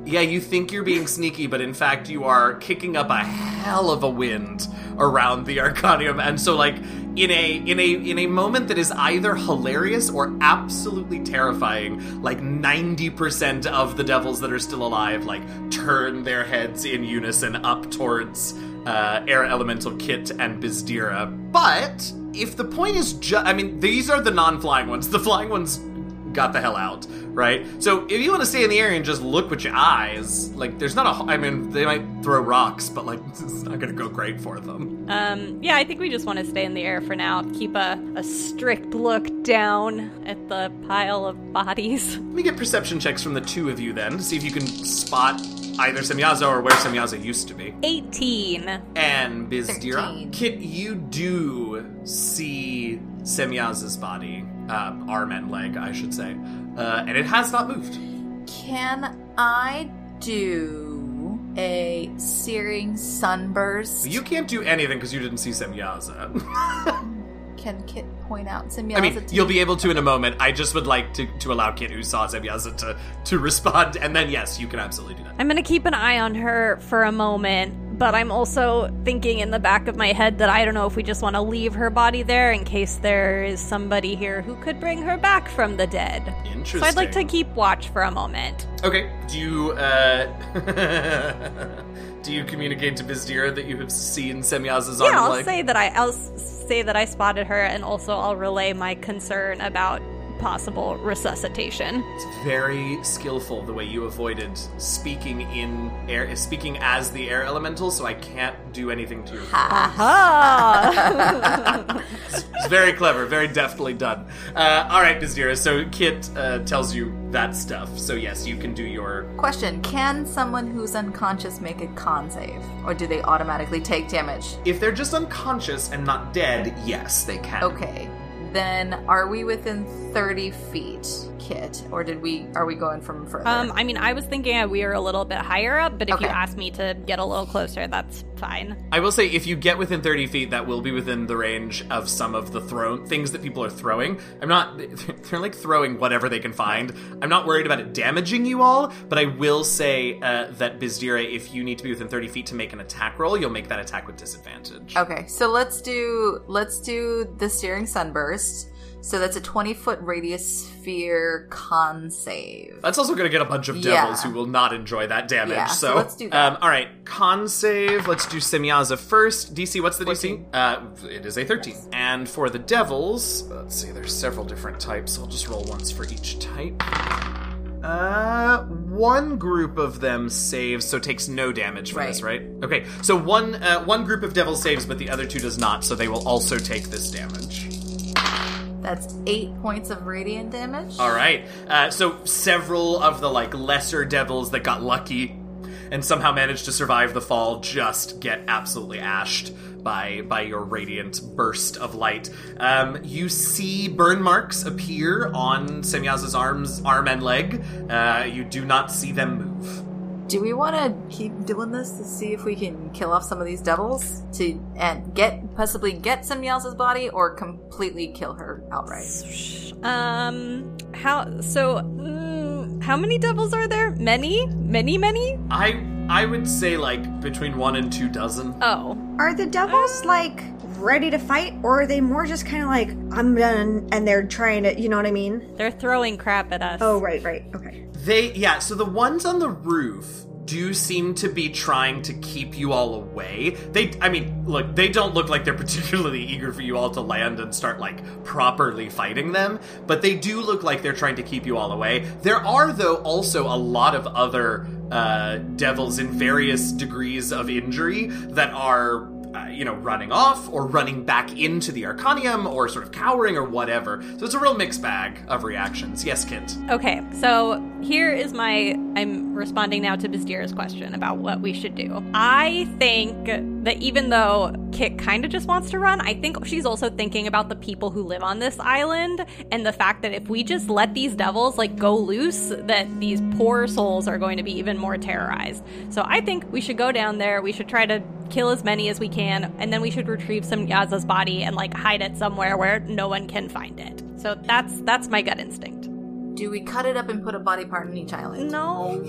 Yeah, you think you're being sneaky, but in fact, you are kicking up a hell of a wind around the Arcanium, and so like in a in a in a moment that is either hilarious or absolutely terrifying, like ninety percent of the devils that are still alive like turn their heads in unison up towards uh, Air Elemental Kit and Bizdira. But if the point is just, I mean, these are the non-flying ones. The flying ones got the hell out, right? So if you want to stay in the area and just look with your eyes, like there's not a. I mean, they might throw rocks, but like it's not gonna go great for them. Um, yeah, I think we just want to stay in the air for now. Keep a, a strict look down at the pile of bodies. Let me get perception checks from the two of you then to see if you can spot either Semyaza or where Semyaza used to be. 18. And Bizdira, Kit, you do see Semyaza's body, um, arm and leg, I should say, uh, and it has not moved. Can I do a searing sunburst? You can't do anything because you didn't see Semyaza. Can Kit point out Semyaza I mean, to you'll me? be able to in a moment. I just would like to, to allow Kit, who saw Semyaza, to, to respond, and then yes, you can absolutely do that. I'm gonna keep an eye on her for a moment, but I'm also thinking in the back of my head that I don't know if we just want to leave her body there in case there is somebody here who could bring her back from the dead. Interesting. So I'd like to keep watch for a moment. Okay. Do you uh do you communicate to Bizdira that you have seen Semyaza's arm Yeah, I'll say that I I'll say that I spotted her, and also I'll relay my concern about possible resuscitation. It's very skillful the way you avoided speaking in air, speaking as the air elemental, so I can't do anything to your. Ah, It's very clever, very deftly done. Uh, all right, Bizdira. So Kit uh, tells you that stuff. So yes, you can do your. Question: Can someone who's unconscious make a con save, or do they automatically take damage? If they're just unconscious and not dead, yes, they can. Okay, then are we within thirty feet, Kit, or did we? Are we going from further? um, I mean, I was thinking we were a little bit higher up, but if you ask me to get a little closer, that's fine. I will say, if you get within 30 feet, that will be within the range of some of the thrown things that people are throwing. I'm not, they're like throwing whatever they can find. I'm not worried about it damaging you all, but I will say uh, that Bizdira, if you need to be within 30 feet to make an attack roll, you'll make that attack with disadvantage. Okay, so let's do let's do the searing sunburst. So that's a twenty foot radius sphere con save. That's also going to get a bunch of Yeah. devils who will not enjoy that damage. Yeah, so, so let's do that. Um, all right, con save. Let's do Semyaza first. DC, what's the DC? Uh, it is a 13. And for the devils, let's see, there's several different types. I'll just roll once for each type. Uh, one group of them saves, so takes no damage for this, right? Okay, so one uh, one group of devils saves, but the other two does not, so they will also take this damage. That's eight points of radiant damage. All right. Uh, so several of the like lesser devils that got lucky and somehow managed to survive the fall just get absolutely ashed by by your radiant burst of light. Um, you see burn marks appear on Semyaza's arms, arm and leg. Uh, you do not see them move. Do we want to keep doing this to see if we can kill off some of these devils to and get possibly get Semyal's body or completely kill her outright? Um, how so? Mm, how many devils are there? Many, many, many. I I would say like between one and two dozen. Oh, Are the devils like ready to fight, or are they more just kind of like I'm done, and they're trying to, you know what I mean? they're throwing crap at us. Oh, right, right, okay. They, yeah, so the ones on the roof do seem to be trying to keep you all away. They, I mean, look, they don't look like they're particularly eager for you all to land and start, like, properly fighting them, but they do look like they're trying to keep you all away. There are, though, also a lot of other uh, devils in various degrees of injury that are uh, you know, running off or running back into the Arcanium or sort of cowering or whatever. So it's a real mixed bag of reactions. Yes, Kit. Okay, so here is my. I'm responding now to Bizdira's question about what we should do. I think that even though Kit kind of just wants to run, I think she's also thinking about the people who live on this island and the fact that if we just let these devils like go loose, that these poor souls are going to be even more terrorized. So I think we should go down there. We should try to kill as many as we can, and then we should retrieve Semyaza's body and like hide it somewhere where no one can find it. So that's that's my gut instinct. Do we cut it up and put a body part in each island? No,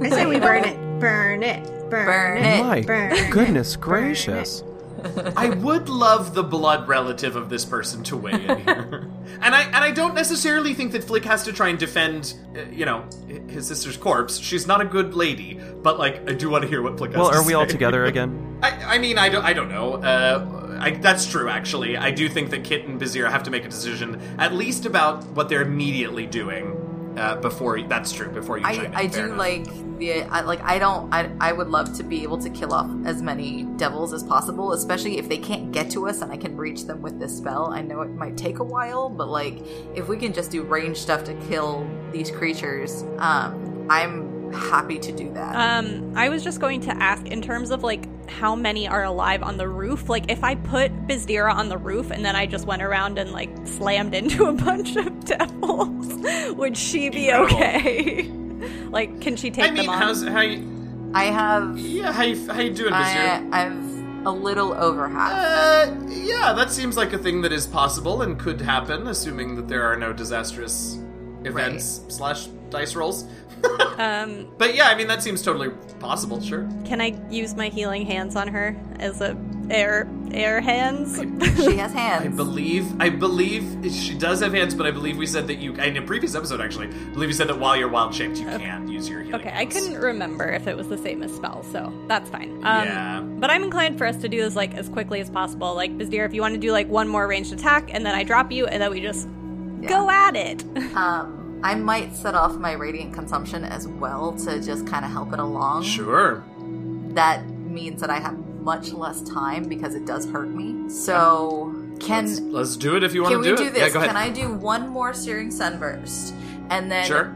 I say we burn it, burn it, burn, Burn it, it. My burn it, goodness burn it. I would love the blood relative of this person to weigh in here, and I and I don't necessarily think that Flick has to try and defend, uh, you know, his sister's corpse. She's not a good lady, but like I do want to hear what Flick has Well, are we all together again? I, I mean, I don't, I don't know. Uh, I, that's true, actually. I do think that Kit and Bazir have to make a decision, at least about what they're immediately doing. Uh, before that's true. Before you, I, I do enough. like the I, like I don't I, I would love to be able to kill off as many devils as possible, especially if they can't get to us and I can reach them with this spell. I know it might take a while, but like if we can just do range stuff to kill these creatures, um, I'm happy to do that. Um, I was just going to ask in terms of like how many are alive on the roof. Like, if I put Bizdira on the roof and then I just went around and like slammed into a bunch of devils, would she be Incredible. okay? like, can she take I mean, them on? how's how you, I have yeah, how you, how you doing, I, I've a little over half. Uh, yeah, that seems like a thing that is possible and could happen, assuming that there are no disastrous events slash dice rolls. um, but yeah, I mean that seems totally possible. Sure. can I use my healing hands on her as a air air hands? she has hands. I believe I believe she does have hands, but I believe we said that you in a previous episode actually. I believe you said that while you're wild shaped, you can use your healing. Okay, I couldn't remember if it was the same as spell, so that's fine. Um, Yeah. But I'm inclined for us to do this like as quickly as possible. Like Bizdir, if you want to do like one more ranged attack, and then I drop you, and then we just go at it. Um, I might set off my radiant consumption as well to just kind of help it along. Sure. That means that I have much less time because it does hurt me. So can Let's, let's do it if you want to do, do it. this? Yeah, go ahead. Can I do one more searing sunburst, and then Sure.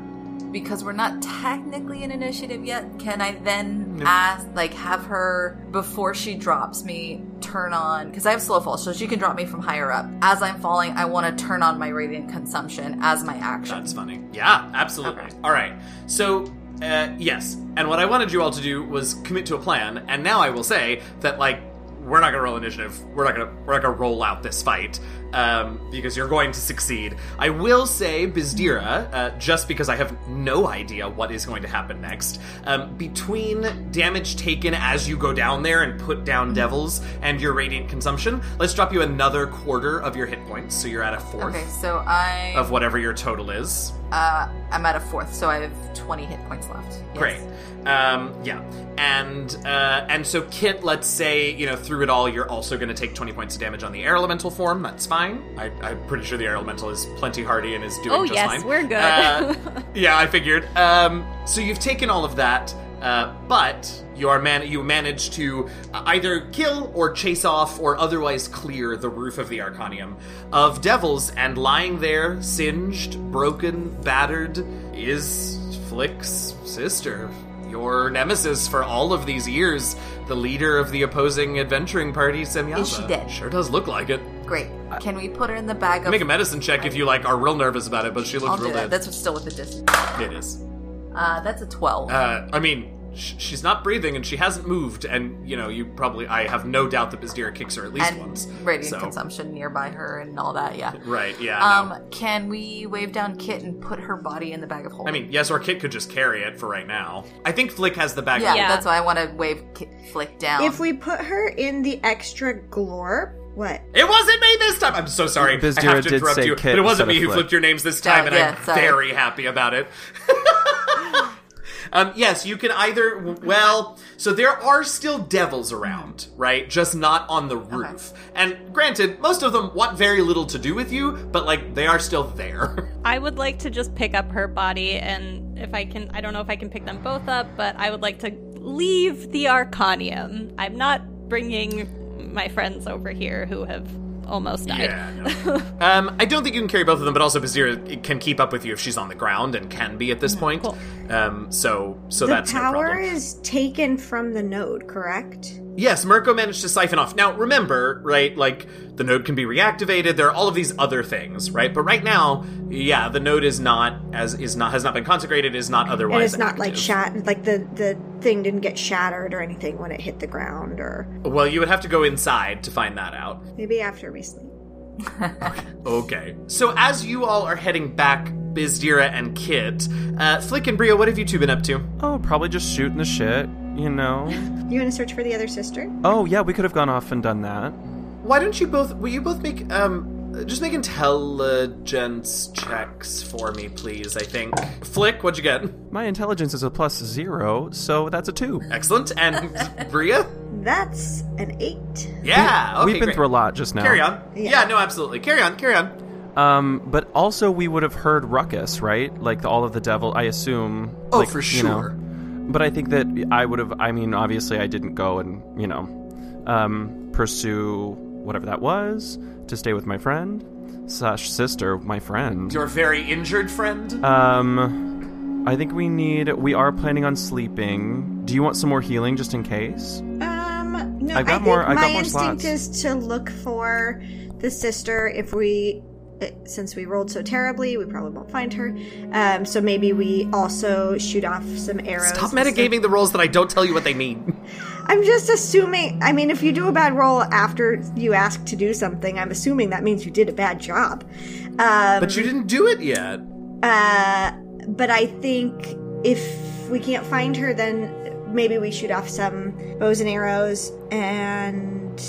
Because we're not technically an initiative yet, can I then ask, like, have her before she drops me turn on because I have slow fall, so she can drop me from higher up. As I'm falling, I want to turn on my radiant consumption as my action. That's funny. Yeah, absolutely. Okay. All right. So Uh, yes. And what I wanted you all to do was commit to a plan. And now I will say that, like, we're not to roll initiative. We're not to we're not to roll out this fight um, because you're going to succeed. I will say, Bizdira, uh, just because I have no idea what is going to happen next. Um, between damage taken as you go down there and put down devils and your radiant consumption, let's drop you another quarter of your hit points, so you're at a fourth Okay, so I of whatever your total is. uh, I'm at a fourth, so I have 20 hit points left. Yes. Great. Um, yeah, and uh, and so Kit, let's say you know through it all, you're also going to take 20 points of damage on the air elemental form. That's fine. I, I'm pretty sure the air elemental is plenty hardy and is doing Oh, just yes, fine. we're good. Uh, yeah, I figured. Um, so you've taken all of that, uh, but you are man- you manage to either kill or chase off or otherwise clear the roof of the Arcanium of devils, and lying there, singed, broken, battered, is Flick's sister. Your nemesis for all of these years, the leader of the opposing adventuring party, Semyaza. Is she dead? Sure does look like it. Great. Can we put her in the bag of? Make a medicine check if you like are real nervous about it, but she looks I'll do that. dead. That's still with the distance. It is. Uh, that's a 12. Uh, I mean, sh- she's not breathing and she hasn't moved, and you know, you probably. I have no doubt that Bizdira kicks her at least and once. radiant so. consumption nearby her and all that. Yeah. Right? Yeah. no. Um, can we wave down Kit and put her body in the bag of holding? I mean, yes, or Kit could just carry it for right now. I think Flick has the bag. yeah, Yeah. that's why I want to wave Kit, Flick down. If we put her in the extra glorp, what? It wasn't me this time. I'm so sorry. I have to did interrupt say you, Kit but it wasn't me who of Flick. flipped your names this time, Oh, and yeah, I'm sorry. very happy about it. um, yes, you can either. Well, so there are still devils around, right? Just not on the roof. And granted, most of them want very little to do with you, but like they are still there. I would like to just pick up her body, and if I can, I don't know if I can pick them both up, but I would like to leave the Arcanium. I'm not bringing my friends over here who have almost died. Yeah. no. um, I don't think you can carry both of them, but also Bazira can keep up with you if she's on the ground and can be at this point. cool. Um, so so the that's no power problem. is taken from the node, correct? Yes, Mirko managed to siphon off. Now, remember, right, like, the node can be reactivated, there are all of these other things, right? But right now, yeah, the node is not, as, is not, has not been consecrated, is not otherwise And it's not like active. shat like the the thing didn't get shattered or anything when it hit the ground or Well, you would have to go inside to find that out. maybe after we sleep. Okay. So as you all are heading back, Bizdira and Kit, uh, Flick and Bria, what have you two been up to? Oh, probably just shooting the shit, you know? You want to search for the other sister? oh, yeah, we could have gone off and done that. Why don't you both, will you both make, um, just make intelligence checks for me, please, I think. Flick, what'd you get? My intelligence is a plus zero, so that's a two. Excellent. And Bria? That's an eight. Yeah, okay, We've been great. through a lot just now. Carry on. Yeah. Yeah. no, absolutely. Carry on, carry on. Um, but also we would have heard ruckus, right? Like the, all of the devil. I assume. Oh, like, for you know. Sure. but I think that I would have. I mean, obviously, I didn't go and you know, um, pursue whatever that was to stay with my friend slash sister, my friend. Your very injured friend? Um, I think we need. We are planning on sleeping. Do you want some more healing just in case? Um, no, I've got I think more- I've my more instinct slots. is to look for the sister. If we, since we rolled so terribly, we probably won't find her. Um, so maybe we also shoot off some arrows. Stop metagaming the rolls that I don't tell you what they mean. I'm just assuming. I mean, if you do a bad roll after you ask to do something, I'm assuming that means you did a bad job. Um, But you didn't do it yet. Uh, but I think if we can't find her, then maybe we shoot off some bows and arrows and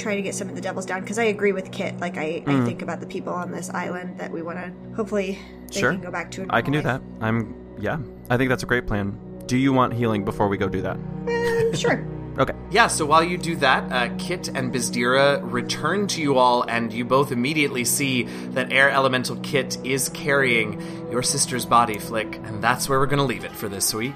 try to get some of the devils down. Because I agree with Kit. Like I, I think about the people on this island that we want to. Hopefully, they Sure. can go back to. a I can do normal that. I'm. Yeah, I think that's a great plan. Do you want healing before we go do that? Um, sure. Okay. Yeah, so while you do that, uh, Kit and Bizdira return to you all, and you both immediately see that Air Elemental Kit is carrying your sister's body, Flick, and that's where we're gonna leave it for this week.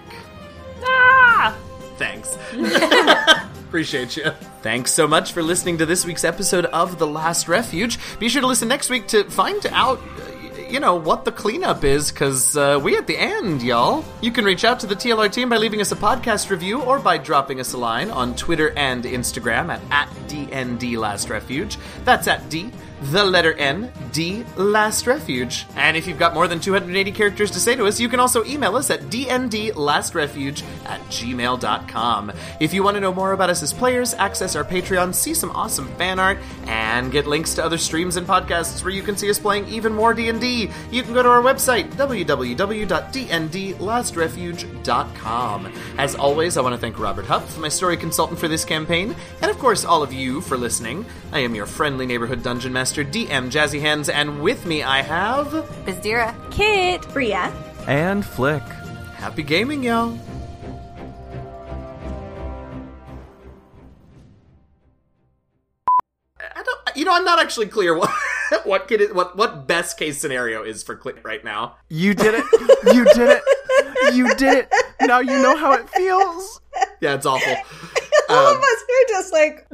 Ah! Thanks. Appreciate you. Thanks so much for listening to this week's episode of The Last Refuge. Be sure to listen next week to find out, uh, you know, what the cleanup is, because uh, we at the end, y'all. You can reach out to the TLR team by leaving us a podcast review or by dropping us a line on Twitter and Instagram at, at DND Last Refuge. That's at D, the letter N, D Last Refuge. And if you've got more than 280 characters to say to us, you can also email us at dndlastrefuge at gmail.com. If you want to know more about us as players, access our Patreon, see some awesome fan art, and get links to other streams and podcasts where you can see us playing even more D&D, you can go to our website, www.dndlastrefuge.com. As always, I want to thank Robert Huff, my story consultant for this campaign, and of course all of you for listening. I am your friendly neighborhood dungeon master, DM Jazzy Hands, and with me I have... Bizdira. Kit. Bria. And Flick. Happy gaming, y'all! I don't, you know, I'm not actually clear what what kid is, what what best case scenario is for Click right now. You did it. You did it. You did it. Now you know how it feels. Yeah, it's awful. All Um, of us are just like,